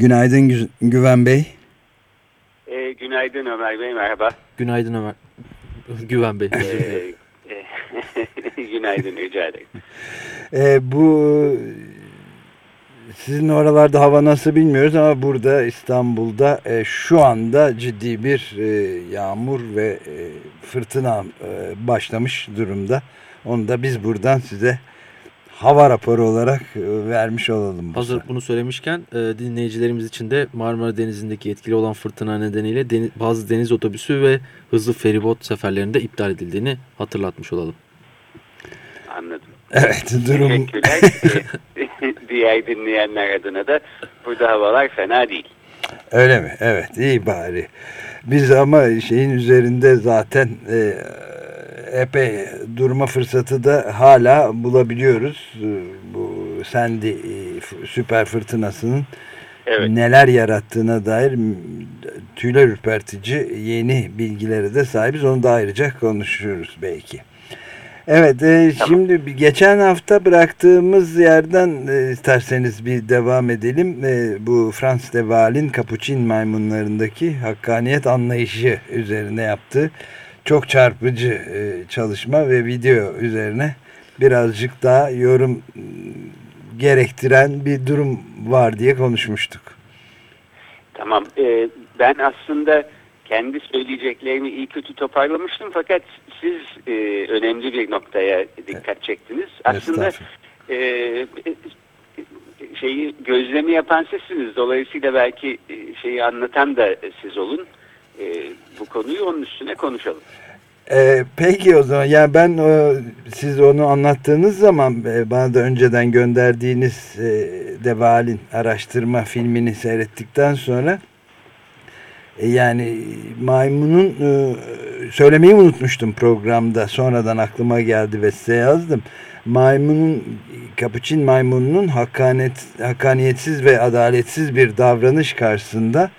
Günaydın Gü Güven Bey. E, günaydın Ömer Bey, merhaba. Günaydın Ömer. Güven Bey. E, e, günaydın, rica ederim. E, bu sizin oralarda hava nasıl bilmiyoruz ama burada İstanbul'da e, şu anda ciddi bir e, yağmur ve e, fırtına e, başlamış durumda. Onu da biz buradan size hava raporu olarak e, vermiş olalım. Bu Hazır sefer. bunu söylemişken e, dinleyicilerimiz için de Marmara Denizi'ndeki etkili olan fırtına nedeniyle deni- bazı deniz otobüsü ve hızlı feribot seferlerinde iptal edildiğini hatırlatmış olalım. Anladım. Evet durum Teşekkürler. Diğer dinleyenler adına da burada havalar fena değil. öyle mi? Evet iyi bari. Biz ama şeyin üzerinde zaten e, epey durma fırsatı da hala bulabiliyoruz. E, Bu Sandy e, süper fırtınasının Evet. neler yarattığına dair tüyler ürpertici yeni bilgilere de sahibiz. Onu da ayrıca konuşuruz belki. Evet, e, şimdi geçen hafta bıraktığımız yerden e, isterseniz bir devam edelim. E, bu Frans de Waal'in Kapuçin maymunlarındaki hakkaniyet anlayışı üzerine yaptığı çok çarpıcı e, çalışma ve video üzerine birazcık daha yorum gerektiren bir durum var diye konuşmuştuk. Tamam. E, ben aslında kendi söyleyeceklerimi iyi kötü toparlamıştım fakat siz e, önemli bir noktaya dikkat çektiniz. Aslında e, şeyi gözlemi yapan sizsiniz. Dolayısıyla belki e, şeyi anlatan da siz olun. E, bu konuyu onun üstüne konuşalım. Ee, peki o zaman yani ben o, siz onu anlattığınız zaman e, bana da önceden gönderdiğiniz e, Deval'in araştırma filmini seyrettikten sonra e, yani maymunun e, söylemeyi unutmuştum programda sonradan aklıma geldi ve size yazdım. Maymunun kapuçin maymununun hakkanet, hakkaniyetsiz ve adaletsiz bir davranış karşısında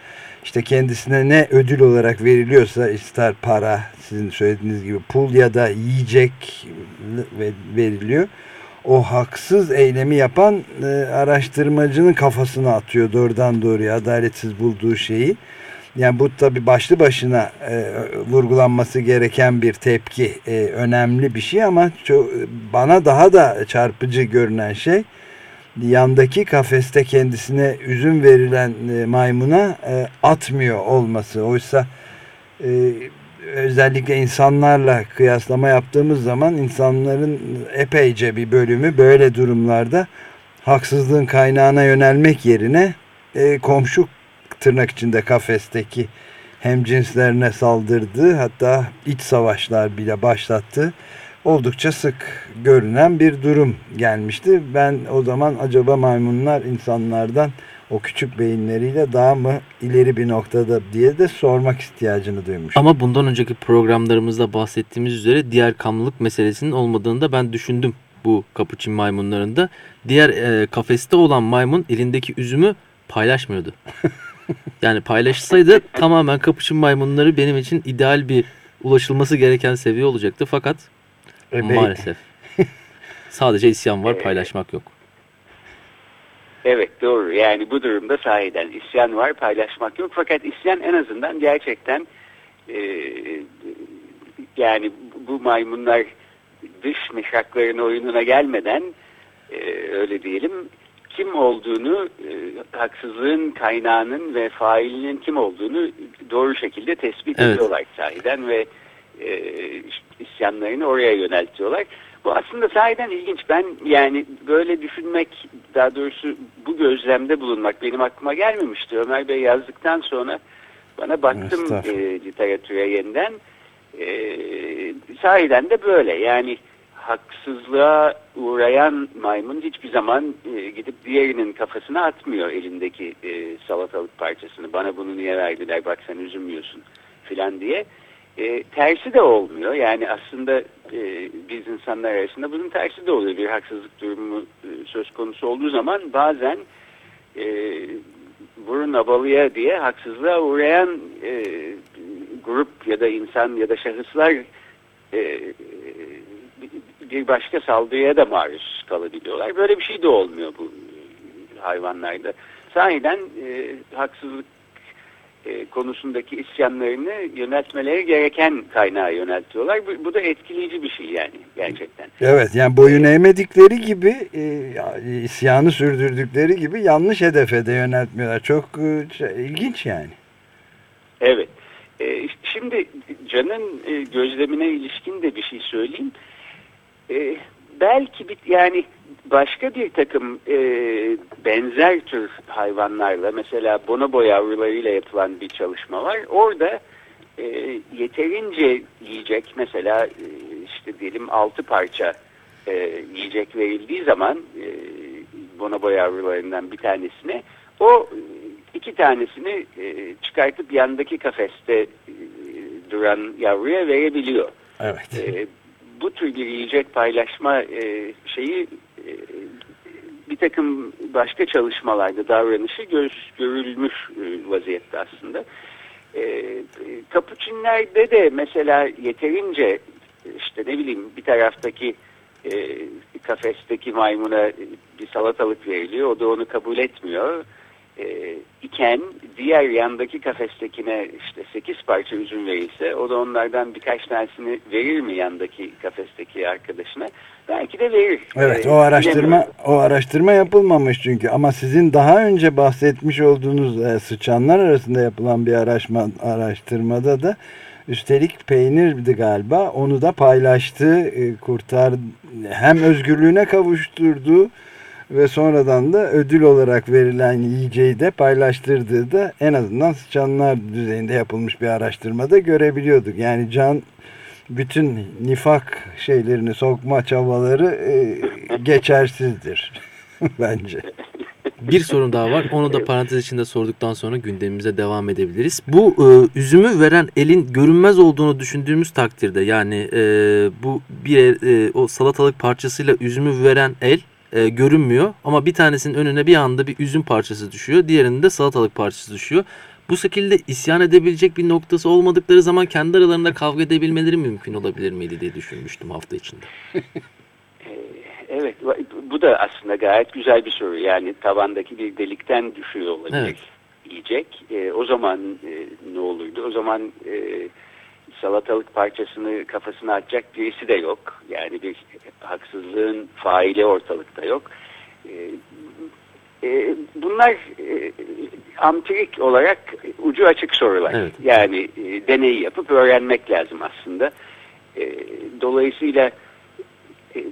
işte kendisine ne ödül olarak veriliyorsa ister para sizin söylediğiniz gibi pul ya da yiyecek ve veriliyor. O haksız eylemi yapan e, araştırmacının kafasına atıyor doğrudan doğruya adaletsiz bulduğu şeyi. Yani bu tabi başlı başına e, vurgulanması gereken bir tepki e, önemli bir şey ama çok, bana daha da çarpıcı görünen şey yandaki kafeste kendisine üzüm verilen e, maymuna e, atmıyor olması. Oysa e, özellikle insanlarla kıyaslama yaptığımız zaman insanların epeyce bir bölümü böyle durumlarda haksızlığın kaynağına yönelmek yerine e, komşu tırnak içinde kafesteki hemcinslerine saldırdığı hatta iç savaşlar bile başlattı oldukça sık görünen bir durum gelmişti. Ben o zaman acaba maymunlar insanlardan o küçük beyinleriyle daha mı ileri bir noktada diye de sormak ihtiyacını duymuştum. Ama bundan önceki programlarımızda bahsettiğimiz üzere diğer kanlılık meselesinin olmadığını da ben düşündüm bu kapuçin maymunlarında. Diğer e, kafeste olan maymun elindeki üzümü paylaşmıyordu. yani paylaşsaydı tamamen kapuçin maymunları benim için ideal bir ulaşılması gereken seviye olacaktı. Fakat Bey- maalesef sadece isyan var paylaşmak yok. Evet doğru. Yani bu durumda sahiden isyan var, paylaşmak yok. Fakat isyan en azından gerçekten e, yani bu maymunlar dış meşakların oyununa gelmeden e, öyle diyelim kim olduğunu, e, haksızlığın kaynağının ve failinin kim olduğunu doğru şekilde tespit Evet. ediyorlar sahiden ve e, isyanlarını oraya yöneltiyorlar. Bu aslında sahiden ilginç. Ben yani böyle düşünmek, daha doğrusu bu gözlemde bulunmak benim aklıma gelmemişti. Ömer Bey yazdıktan sonra bana baktım e, literatüre yeniden. E, sahiden de böyle. Yani haksızlığa uğrayan maymun hiçbir zaman e, gidip diğerinin kafasına atmıyor elindeki e, salatalık parçasını. Bana bunu niye verdiler bak sen üzülmüyorsun filan diye. E, tersi de olmuyor. Yani aslında e, biz insanlar arasında bunun tersi de oluyor. Bir haksızlık durumu e, söz konusu olduğu zaman bazen e, vurun abalıya diye haksızlığa uğrayan e, grup ya da insan ya da şahıslar e, bir başka saldırıya da maruz kalabiliyorlar. Böyle bir şey de olmuyor bu hayvanlarda. Sahiden e, haksızlık e, konusundaki isyanlarını yöneltmeleri gereken kaynağa yöneltiyorlar. Bu, bu da etkileyici bir şey yani gerçekten. Evet yani boyun eğmedikleri gibi e, isyanı sürdürdükleri gibi yanlış hedefe de yöneltmiyorlar. Çok e, şey, ilginç yani. Evet. E, şimdi Can'ın e, gözlemine ilişkin de bir şey söyleyeyim. E, belki bir, yani başka bir takım e, benzer tür hayvanlarla mesela bonobo yavrularıyla yapılan bir çalışma var. Orada e, yeterince yiyecek mesela e, işte diyelim altı parça e, yiyecek verildiği zaman e, bonobo yavrularından bir tanesine o iki tanesini e, çıkartıp yandaki kafeste e, duran yavruya verebiliyor. Evet. E, bu tür bir yiyecek paylaşma e, şeyi e, bir takım başka çalışmalarda davranışı görülmüş e, vaziyette aslında. E, kapuçinlerde de mesela yeterince işte ne bileyim bir taraftaki e, kafesteki maymuna bir salatalık veriliyor. O da onu kabul etmiyor e, iken diğer yandaki kafestekine işte 8 parça üzüm verilse o da onlardan birkaç tanesini verir mi yandaki kafesteki arkadaşına? Belki de verir. Evet ee, o araştırma o araştırma yapılmamış çünkü ama sizin daha önce bahsetmiş olduğunuz e, sıçanlar arasında yapılan bir araşma, araştırmada da üstelik peynirdi galiba onu da paylaştı e, kurtar hem özgürlüğüne kavuşturdu ve sonradan da ödül olarak verilen yiyeceği de paylaştırdığı da en azından sıçanlar düzeyinde yapılmış bir araştırmada görebiliyorduk. Yani can bütün nifak şeylerini sokma çabaları e, geçersizdir bence. Bir sorun daha var. Onu da parantez içinde sorduktan sonra gündemimize devam edebiliriz. Bu e, üzümü veren elin görünmez olduğunu düşündüğümüz takdirde yani e, bu bir e, o salatalık parçasıyla üzümü veren el e, görünmüyor. Ama bir tanesinin önüne bir anda bir üzüm parçası düşüyor. Diğerinde salatalık parçası düşüyor. Bu şekilde isyan edebilecek bir noktası olmadıkları zaman kendi aralarında kavga edebilmeleri mümkün olabilir miydi diye düşünmüştüm hafta içinde. Evet bu da aslında gayet güzel bir soru. Yani tavandaki bir delikten düşüyor olabilir evet. yiyecek. E, o zaman e, ne olurdu? O zaman e, salatalık parçasını kafasına atacak birisi de yok. Yani bir haksızlığın faili ortalıkta yok. E, e, bunlar e, ampirik olarak ucu açık sorular. Evet. Yani e, deneyi yapıp öğrenmek lazım aslında. E, dolayısıyla e,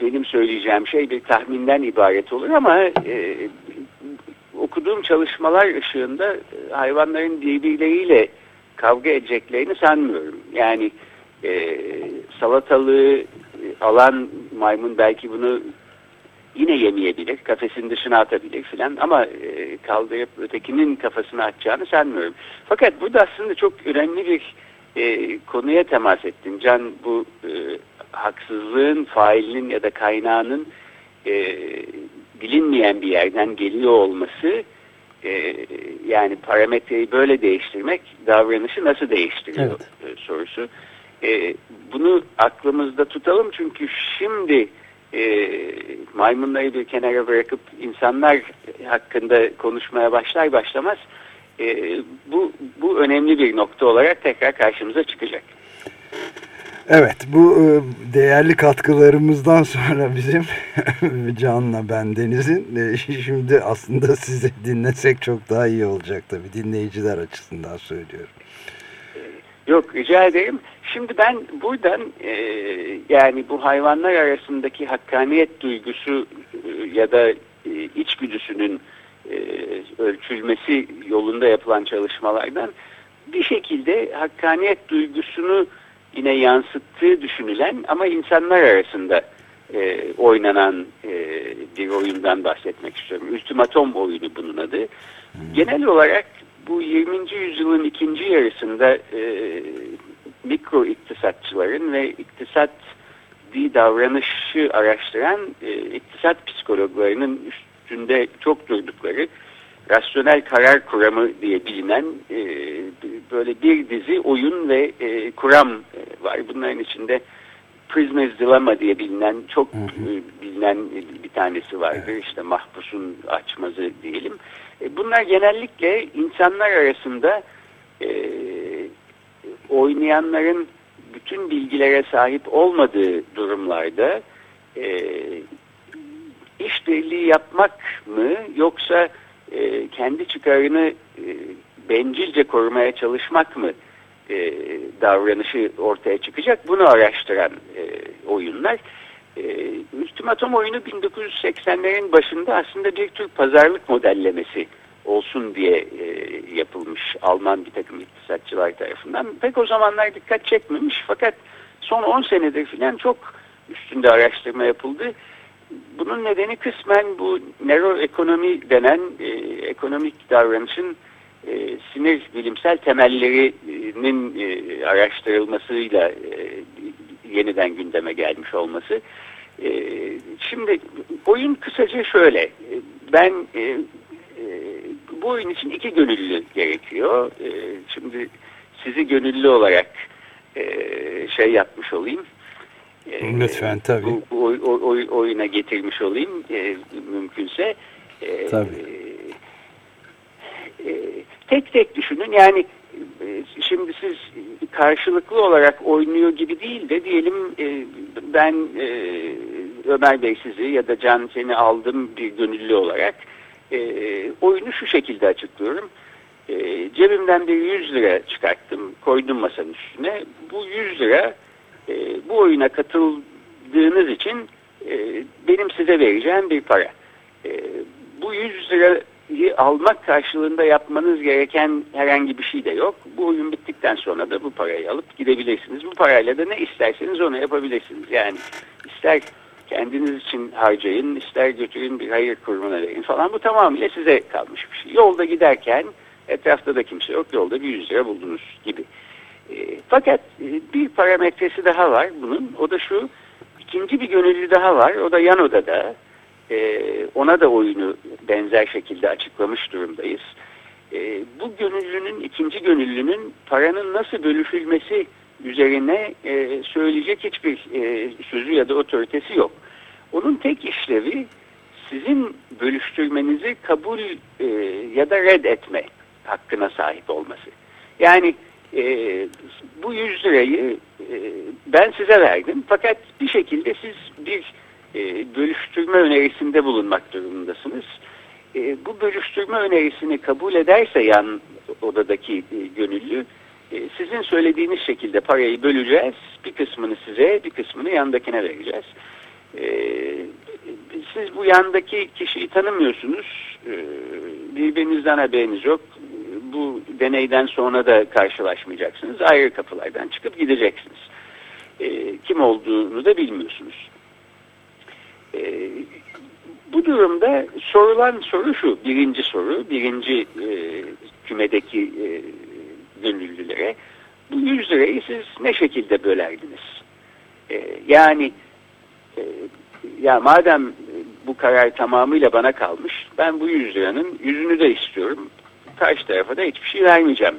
benim söyleyeceğim şey bir tahminden ibaret olur ama e, okuduğum çalışmalar ışığında hayvanların birbirleriyle kavga edeceklerini sanmıyorum. Yani e, salatalığı alan maymun belki bunu yine yemeyebilir, kafesin dışına atabilir filan ama e, kaldırıp ötekinin kafasına atacağını sanmıyorum. Fakat burada aslında çok önemli bir e, konuya temas ettin. Can bu e, haksızlığın failinin ya da kaynağının e, bilinmeyen bir yerden geliyor olması e, yani parametreyi böyle değiştirmek davranışı nasıl değiştiriyor evet. e, sorusu. E, bunu aklımızda tutalım çünkü şimdi e, maymunları bir kenara bırakıp insanlar hakkında konuşmaya başlar başlamaz e, bu, bu önemli bir nokta olarak tekrar karşımıza çıkacak. Evet bu e, değerli katkılarımızdan sonra bizim Can'la ben Deniz'in e, şimdi aslında sizi dinlesek çok daha iyi olacak tabii dinleyiciler açısından söylüyorum. Yok rica ederim. Şimdi ben buradan e, yani bu hayvanlar arasındaki hakkaniyet duygusu ya da içgüdüsünün ölçülmesi yolunda yapılan çalışmalardan bir şekilde hakkaniyet duygusunu yine yansıttığı düşünülen ama insanlar arasında e, oynanan e, bir oyundan bahsetmek istiyorum. Ultimatom oyunu bunun adı. Hmm. Genel olarak bu 20. yüzyılın ikinci yarısında e, mikro iktisatçıların ve iktisat davranışı araştıran e, iktisat psikologlarının üstünde çok durdukları rasyonel karar kuramı diye bilinen e, böyle bir dizi oyun ve e, kuram e, var. Bunların içinde Prisoner's Dilemma diye bilinen çok hı hı. E, bilinen bir tanesi vardır. Evet. İşte mahpusun açmazı diyelim. E, bunlar genellikle insanlar arasında e, oynayanların bütün bilgilere sahip olmadığı durumlarda e, işbirliği yapmak mı yoksa e, kendi çıkarını e, bencilce korumaya çalışmak mı e, davranışı ortaya çıkacak bunu araştıran e, oyunlar. E, Ultimatum oyunu 1980'lerin başında aslında bir tür pazarlık modellemesi olsun diye e, yapılmış Alman bir takım iktisatçılar tarafından. Pek o zamanlar dikkat çekmemiş fakat son 10 senedir filan çok üstünde araştırma yapıldı. Bunun nedeni kısmen bu neuroekonomi denen e, ekonomik davranışın e, sinir bilimsel temellerinin e, araştırılmasıyla e, yeniden gündeme gelmiş olması. E, şimdi oyun kısaca şöyle. Ben e, e, bu oyun için iki gönüllü gerekiyor. E, şimdi sizi gönüllü olarak e, şey yapmış olayım. E, Lütfen tabii. Bu, oy, oy, oyuna getirmiş olayım e, mümkünse. E, tabii. E, tek tek düşünün yani e, şimdi siz karşılıklı olarak oynuyor gibi değil de diyelim e, ben e, Ömer Bey sizi ya da Can seni aldım bir gönüllü olarak oyunu şu şekilde açıklıyorum. Cebimden bir 100 lira çıkarttım koydum masanın üstüne. Bu 100 lira bu oyuna katıldığınız için benim size vereceğim bir para. Bu 100 lira almak karşılığında yapmanız gereken herhangi bir şey de yok. Bu oyun bittikten sonra da bu parayı alıp gidebilirsiniz. Bu parayla da ne isterseniz onu yapabilirsiniz. Yani ister kendiniz için harcayın, ister götürün bir hayır kurumuna verin falan. Bu tamamıyla size kalmış bir şey. Yolda giderken etrafta da kimse yok. Yolda bir 100 lira buldunuz gibi. E, fakat e, bir parametresi daha var bunun. O da şu. ikinci bir gönüllü daha var. O da yan odada e, ona da oyunu benzer şekilde açıklamış durumdayız. Bu gönüllünün, ikinci gönüllünün paranın nasıl bölüşülmesi üzerine söyleyecek hiçbir sözü ya da otoritesi yok. Onun tek işlevi sizin bölüştürmenizi kabul ya da red etme hakkına sahip olması. Yani e, bu 100 lirayı e, ben size verdim fakat bir şekilde siz bir e, bölüştürme önerisinde bulunmak durumundasınız. E, bu bölüştürme önerisini kabul ederse yan odadaki e, gönüllü e, sizin söylediğiniz şekilde parayı böleceğiz. Bir kısmını size bir kısmını yandakine vereceğiz. E, siz bu yandaki kişiyi tanımıyorsunuz. E, birbirinizden haberiniz yok. Bu deneyden sonra da karşılaşmayacaksınız. Ayrı kapılardan çıkıp gideceksiniz. E, kim olduğunu da bilmiyorsunuz. E, bu durumda sorulan soru şu, birinci soru, birinci e, kümedeki e, gönüllülere. Bu 100 lirayı siz ne şekilde bölerdiniz? E, yani e, ya madem bu karar tamamıyla bana kalmış, ben bu 100 liranın yüzünü de istiyorum. Karşı tarafa da hiçbir şey vermeyeceğim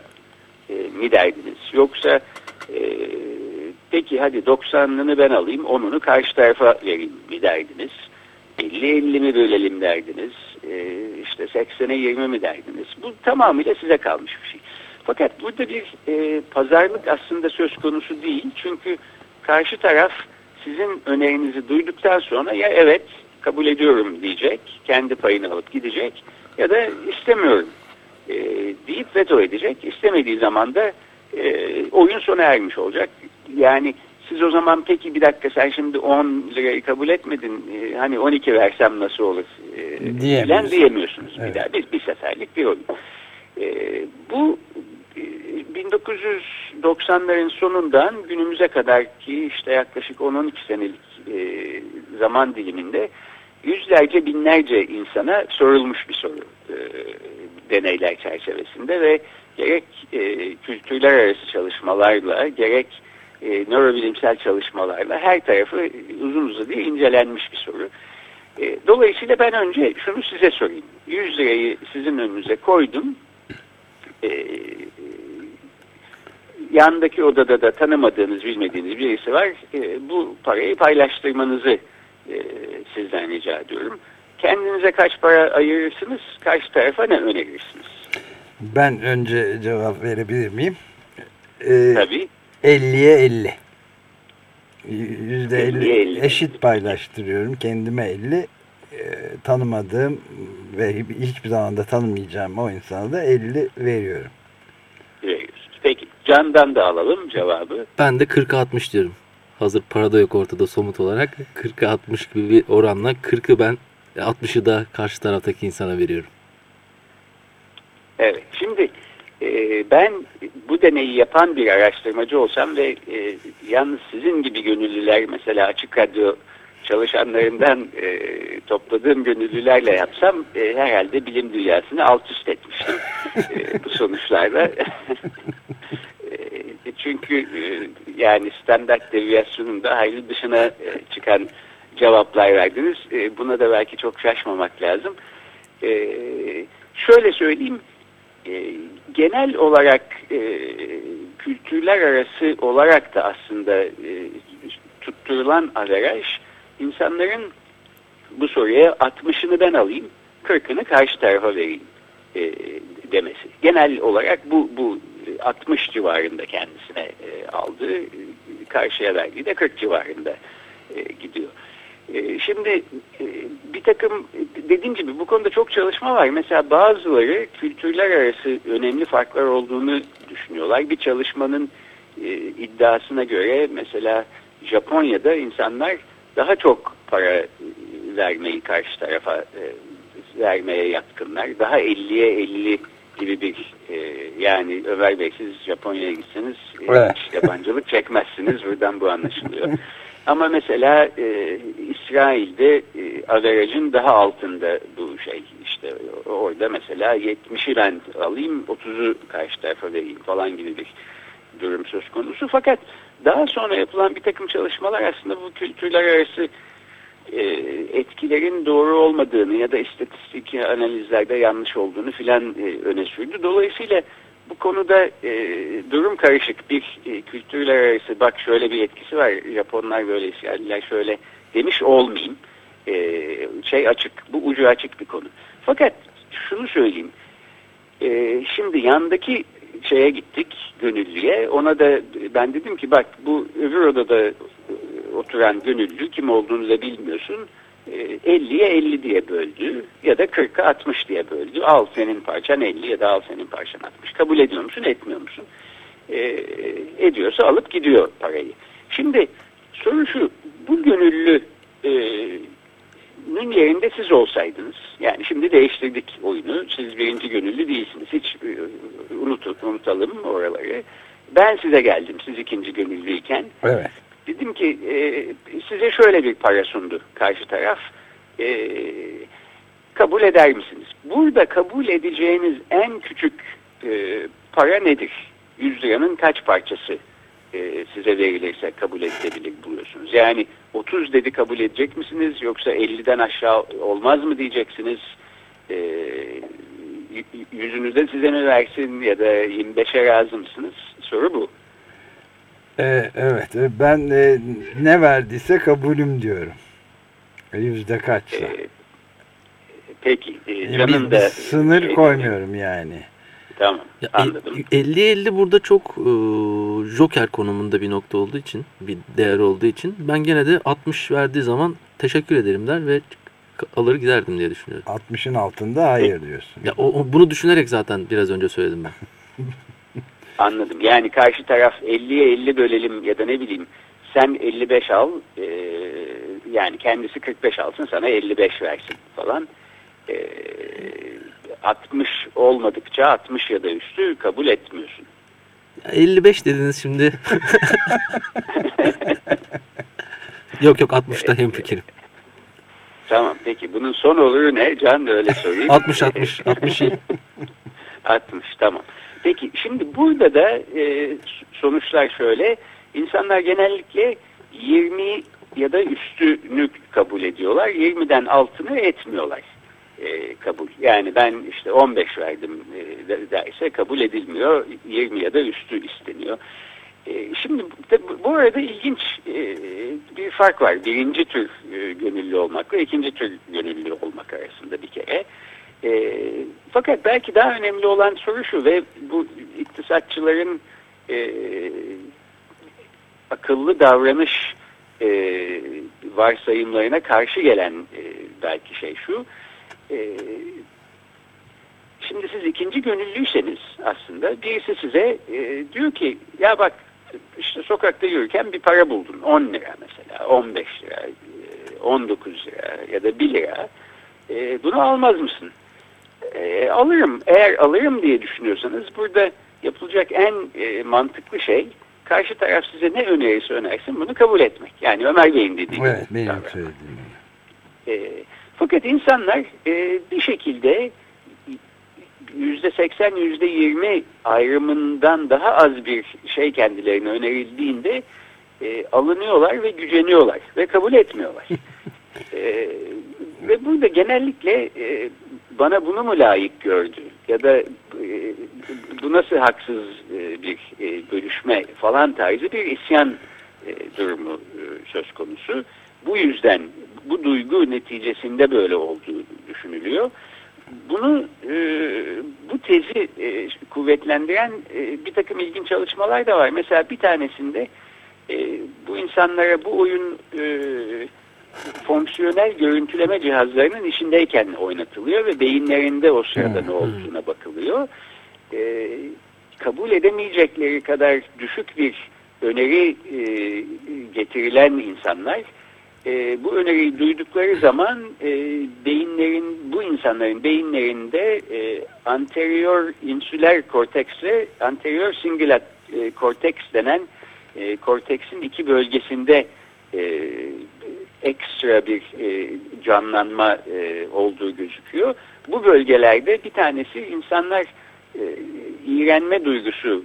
e, mi derdiniz? Yoksa e, Peki hadi 90'lını ben alayım, 10'unu karşı tarafa vereyim mi derdiniz? 50-50 mi bölelim derdiniz? Ee, işte 80'e 20 mi derdiniz? Bu tamamıyla size kalmış bir şey. Fakat burada bir e, pazarlık aslında söz konusu değil. Çünkü karşı taraf sizin önerinizi duyduktan sonra ya evet kabul ediyorum diyecek, kendi payını alıp gidecek ya da istemiyorum e, deyip veto edecek. İstemediği zaman da e, oyun sona ermiş olacak. Yani siz o zaman peki bir dakika sen şimdi 10 lirayı kabul etmedin e, hani 12 versem nasıl olur e, diyemiyorsunuz, diyemiyorsunuz evet. bir daha bir, bir seferlik bir oyun. E, bu 1900 90'ların sonundan günümüze kadar ki işte yaklaşık 10-12 senelik e, zaman diliminde yüzlerce binlerce insana sorulmuş bir soru e, deneyler çerçevesinde ve gerek e, kültürler arası çalışmalarla gerek e, nörobilimsel çalışmalarla her tarafı uzun uzadıya incelenmiş bir soru. E, dolayısıyla ben önce şunu size sorayım. 100 lirayı sizin önünüze koydum. E, yandaki odada da tanımadığınız, bilmediğiniz birisi var. E, bu parayı paylaştırmanızı e, sizden rica ediyorum. Kendinize kaç para ayırırsınız, karşı tarafa ne önerirsiniz? Ben önce cevap verebilir miyim? Ee, Tabii. 50'ye 50. Yüzde 50'ye 50 50. eşit paylaştırıyorum. Kendime 50. Ee, tanımadığım ve hiçbir zaman da tanımayacağım o insana da 50 veriyorum. veriyorsunuz. Peki Can'dan da alalım cevabı. Ben de 40'a 60 diyorum. Hazır para da yok ortada somut olarak. 40'a 60 gibi bir oranla 40'ı ben 60'ı da karşı taraftaki insana veriyorum. Evet. Şimdi e, ben bu deneyi yapan bir araştırmacı olsam ve e, yalnız sizin gibi gönüllüler mesela açık radyo çalışanlarından e, topladığım gönüllülerle yapsam e, herhalde bilim dünyasını alt üst etmiştim e, bu sonuçlarla. E, çünkü e, yani standart deviyasyonun da hayli dışına e, çıkan cevaplar verdiniz. E, buna da belki çok şaşmamak lazım. E, şöyle söyleyeyim, e, genel olarak e, kültürler arası olarak da aslında e, tutturulan averaj insanların bu soruya 60'ını ben alayım, 40'ını karşı tarafa vereyim e, demesi. Genel olarak bu, bu 60 civarında kendisine e, aldı, e, karşıya verdiği de 40 civarında Şimdi e, bir takım dediğim gibi bu konuda çok çalışma var. Mesela bazıları kültürler arası önemli farklar olduğunu düşünüyorlar. Bir çalışmanın e, iddiasına göre mesela Japonya'da insanlar daha çok para e, vermeyi karşı tarafa vermeye yatkınlar. Daha 50'ye 50 gibi bir e, yani Ömer Bey siz Japonya'ya gitseniz e, Evet. yabancılık çekmezsiniz. Buradan bu anlaşılıyor. Ama mesela e, İsrail'de e, averajın daha altında bu şey işte orada mesela 70'i ben alayım 30'u karşı tarafa vereyim falan gibi bir durum söz konusu. Fakat daha sonra yapılan bir takım çalışmalar aslında bu kültürler arası e, etkilerin doğru olmadığını ya da istatistik analizlerde yanlış olduğunu filan e, öne sürdü. Dolayısıyla bu konuda e, durum karışık. Bir e, kültürler arası bak şöyle bir etkisi var. Japonlar böyle, İsrailler şöyle demiş olmayayım. E, şey açık, bu ucu açık bir konu. Fakat şunu söyleyeyim. E, şimdi yandaki şeye gittik gönüllüye. Ona da ben dedim ki bak bu öbür odada e, oturan gönüllü kim olduğunu da bilmiyorsun. E, 50'ye 50 diye böldü ya da 40'a 60 diye böldü. Al senin parçan 50 ya da al senin parçan 60. Kabul ediyor musun etmiyor musun? E, ediyorsa alıp gidiyor parayı. Şimdi soru şu bu gönüllü e, nün yerinde siz olsaydınız, yani şimdi değiştirdik oyunu, siz birinci gönüllü değilsiniz, hiç e, unut, unutalım oraları. Ben size geldim, siz ikinci gönüllüyken. Evet. Dedim ki e, size şöyle bir para sundu karşı taraf. E, kabul eder misiniz? Burada kabul edeceğiniz en küçük e, para nedir? 100 liranın kaç parçası e, size verilirse kabul edilebilir buluyorsunuz? Yani 30 dedi kabul edecek misiniz? Yoksa 50'den aşağı olmaz mı diyeceksiniz? E, yüzünüzde size mi versin ya da 25'e razı mısınız? Soru bu. Ee, evet. e, Ben e, ne verdiyse kabulüm diyorum. E, Yüzde kaçsa. E, peki. E, bir da sınır koymuyorum yani. Tamam. Ya, Anladım. 50-50 burada çok e, joker konumunda bir nokta olduğu için, bir değer olduğu için ben gene de 60 verdiği zaman teşekkür ederim der ve alır giderdim diye düşünüyorum. 60'ın altında hayır diyorsun. Ya o, o- bunu düşünerek zaten biraz önce söyledim ben. Anladım. Yani karşı taraf 50'ye 50 bölelim ya da ne bileyim sen 55 al e, yani kendisi 45 alsın sana 55 versin falan. E, 60 olmadıkça 60 ya da üstü kabul etmiyorsun. 55 dediniz şimdi. yok yok 60'ta hemfikirim. Tamam peki bunun son oluru ne? Can öyle sorayım. 60 60 60 iyi. 60 tamam. Peki şimdi burada da e, sonuçlar şöyle. İnsanlar genellikle 20 ya da üstünü kabul ediyorlar. 20'den altını etmiyorlar e, kabul. Yani ben işte 15 verdim e, derse kabul edilmiyor. 20 ya da üstü isteniyor. E, şimdi bu arada ilginç e, bir fark var. Birinci tür e, gönüllü olmakla ikinci tür gönüllü olmak arasında bir kere. E, fakat belki daha önemli olan soru şu ve bu iktisatçıların e, akıllı davranış e, varsayımlarına karşı gelen e, belki şey şu. Şimdi siz ikinci gönüllüyseniz aslında birisi size e, diyor ki ya bak işte sokakta yürürken bir para buldun 10 lira mesela 15 lira 19 e, lira ya da 1 lira e, bunu almaz mısın? E, alırım eğer alırım diye düşünüyorsanız burada yapılacak en e, mantıklı şey karşı taraf size ne önerirse önersin bunu kabul etmek. Yani Ömer Bey'in dediği Evet benim söylediğim. E, fakat insanlar e, bir şekilde yüzde seksen yüzde yirmi ayrımından daha az bir şey kendilerine önerildiğinde e, alınıyorlar ve güceniyorlar ve kabul etmiyorlar. e, ve burada genellikle e, bana bunu mu layık gördü ya da e, bu nasıl haksız e, bir e, bölüşme falan tarzı bir isyan e, durumu e, söz konusu. Bu yüzden bu duygu neticesinde böyle olduğu düşünülüyor. Bunu e, bu tezi e, kuvvetlendiren e, bir takım ilginç çalışmalar da var. Mesela bir tanesinde e, bu insanlara bu oyun e, fonksiyonel görüntüleme cihazlarının içindeyken oynatılıyor ve beyinlerinde o sırada ne olduğuna bakılıyor. E, kabul edemeyecekleri kadar düşük bir öneri e, getirilen insanlar e, bu öneriyi duydukları zaman e, beyinlerin bu insanların beyinlerinde e, anterior insüler korteksle anterior singulat e, korteks denen e, korteksin iki bölgesinde e, ekstra bir e, canlanma e, olduğu gözüküyor. Bu bölgelerde bir tanesi insanlar e, iğrenme duygusu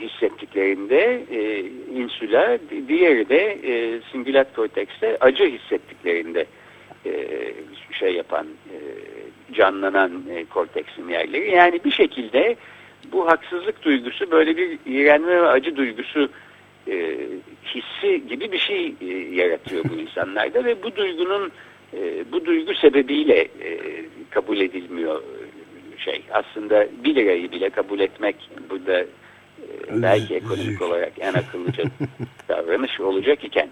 hissettiklerinde e, insüla, diğeri de e, singülat kortekste acı hissettiklerinde e, şey yapan, e, canlanan e, korteksin yerleri. Yani bir şekilde bu haksızlık duygusu böyle bir iğrenme ve acı duygusu e, hissi gibi bir şey e, yaratıyor bu insanlarda ve bu duygunun e, bu duygu sebebiyle e, kabul edilmiyor şey. Aslında 1 lirayı bile kabul etmek burada e, belki ekonomik olarak en akıllıca davranış olacak iken.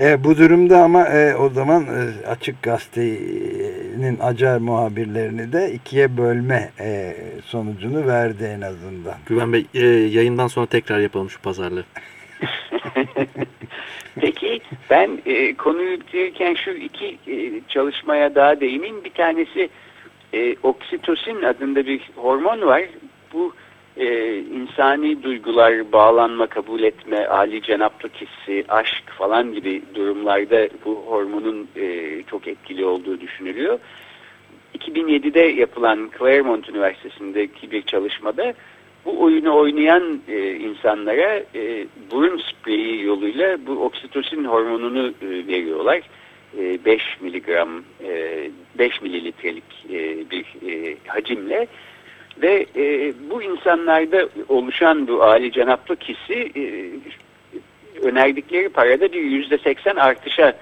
E, bu durumda ama e, o zaman e, Açık Gazete'nin acar muhabirlerini de ikiye bölme e, sonucunu verdi en azından. Güven Bey e, yayından sonra tekrar yapalım şu pazarlığı. Peki ben e, konuyu bitirirken şu iki e, çalışmaya daha değineyim. Bir tanesi e, oksitosin adında bir hormon var. Bu e, insani duygular, bağlanma, kabul etme, ali cenaplık hissi, aşk falan gibi durumlarda bu hormonun e, çok etkili olduğu düşünülüyor. 2007'de yapılan Claremont Üniversitesi'ndeki bir çalışmada bu oyunu oynayan e, insanlara e, burun spreyi yoluyla bu oksitosin hormonunu e, veriyorlar. 5 miligram 5 mililitrelik e, bir e, hacimle ve e, bu insanlarda oluşan bu ali cenaplık hissi önerdikleri parada bir yüzde seksen artışa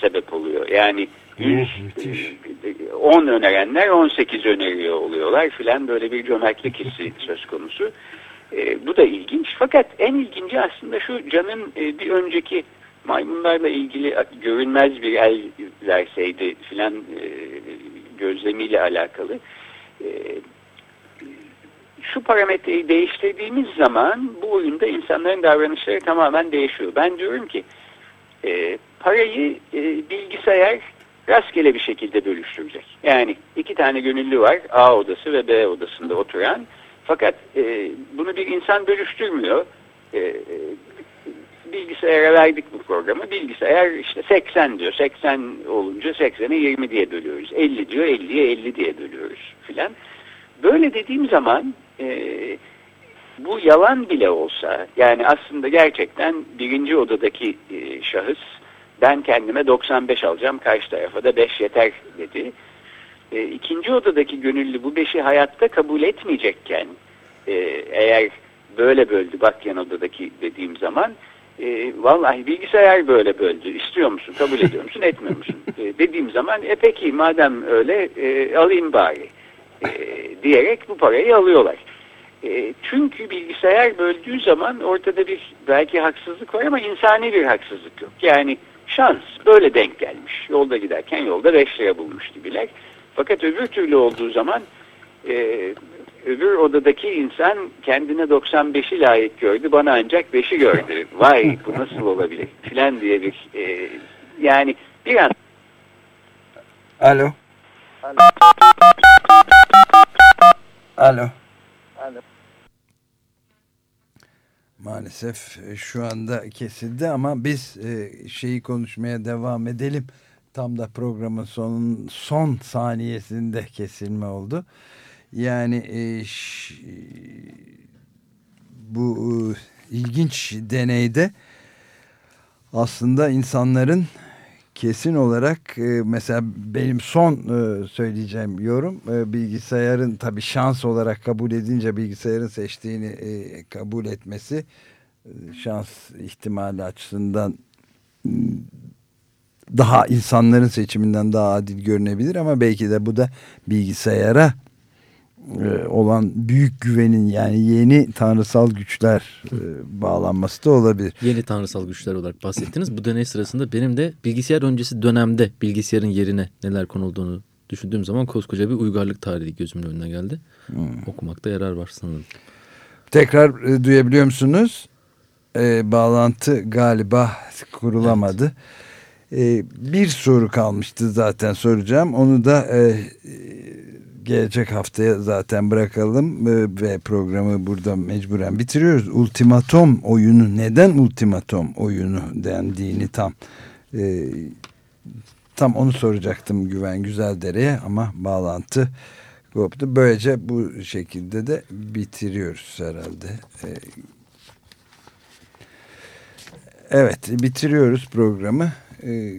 sebep oluyor. Yani 100, 10 önerenler 18 öneriyor oluyorlar filan böyle bir cömertlik hissi söz konusu. bu da ilginç. Fakat en ilginci aslında şu Can'ın bir önceki maymunlarla ilgili görünmez bir el verseydi filan e, gözlemiyle alakalı. E, şu parametreyi değiştirdiğimiz zaman bu oyunda insanların davranışları tamamen değişiyor. Ben diyorum ki e, parayı e, bilgisayar rastgele bir şekilde bölüştürecek. Yani iki tane gönüllü var A odası ve B odasında oturan. Fakat e, bunu bir insan bölüştürmüyor. E, bilgisayara verdik bu programı. Bilgisayar işte 80 diyor. 80 olunca 80'e 20 diye bölüyoruz. 50 diyor 50'ye 50 diye bölüyoruz filan. Böyle dediğim zaman e, bu yalan bile olsa yani aslında gerçekten birinci odadaki e, şahıs ben kendime 95 alacağım karşı tarafa da 5 yeter dedi. E, ikinci odadaki gönüllü bu 5'i hayatta kabul etmeyecekken e, eğer böyle böldü bak yan odadaki dediğim zaman e, vallahi bilgisayar böyle böldü. İstiyor musun? Kabul ediyor musun? Etmiyor musun? E, dediğim zaman e peki madem öyle e, alayım bari e, diyerek bu parayı alıyorlar. E, çünkü bilgisayar böldüğü zaman ortada bir belki haksızlık var ama insani bir haksızlık yok. Yani şans böyle denk gelmiş. Yolda giderken yolda 5 lira bulmuş gibiler. Fakat öbür türlü olduğu zaman e, öbür odadaki insan kendine 95'i layık gördü. Bana ancak 5'i gördü. Vay bu nasıl olabilir filan diye bir e, yani bir an Alo. Alo. Alo. Maalesef e, şu anda kesildi ama biz e, şeyi konuşmaya devam edelim. Tam da programın son, son saniyesinde kesilme oldu. Yani e, bu ilginç deneyde aslında insanların kesin olarak e, mesela benim son e, söyleyeceğim yorum e, bilgisayarın tabi şans olarak kabul edince bilgisayarın seçtiğini kabul etmesi şans ihtimali açısından daha insanların seçiminden daha adil görünebilir ama belki de bu da bilgisayara olan büyük güvenin yani yeni tanrısal güçler e, bağlanması da olabilir. Yeni tanrısal güçler olarak bahsettiniz. Bu deney sırasında benim de bilgisayar öncesi dönemde bilgisayarın yerine neler konulduğunu düşündüğüm zaman koskoca bir uygarlık tarihi gözümün önüne geldi. Hmm. Okumakta yarar var sanırım. Tekrar e, duyabiliyor musunuz? E, bağlantı galiba kurulamadı. Evet. E, bir soru kalmıştı zaten soracağım. Onu da e, gelecek haftaya zaten bırakalım ve programı burada mecburen bitiriyoruz. Ultimatom oyunu neden ultimatom oyunu dendiğini tam e, tam onu soracaktım Güven Güzeldere'ye ama bağlantı koptu. Böylece bu şekilde de bitiriyoruz herhalde. E, evet bitiriyoruz programı. E,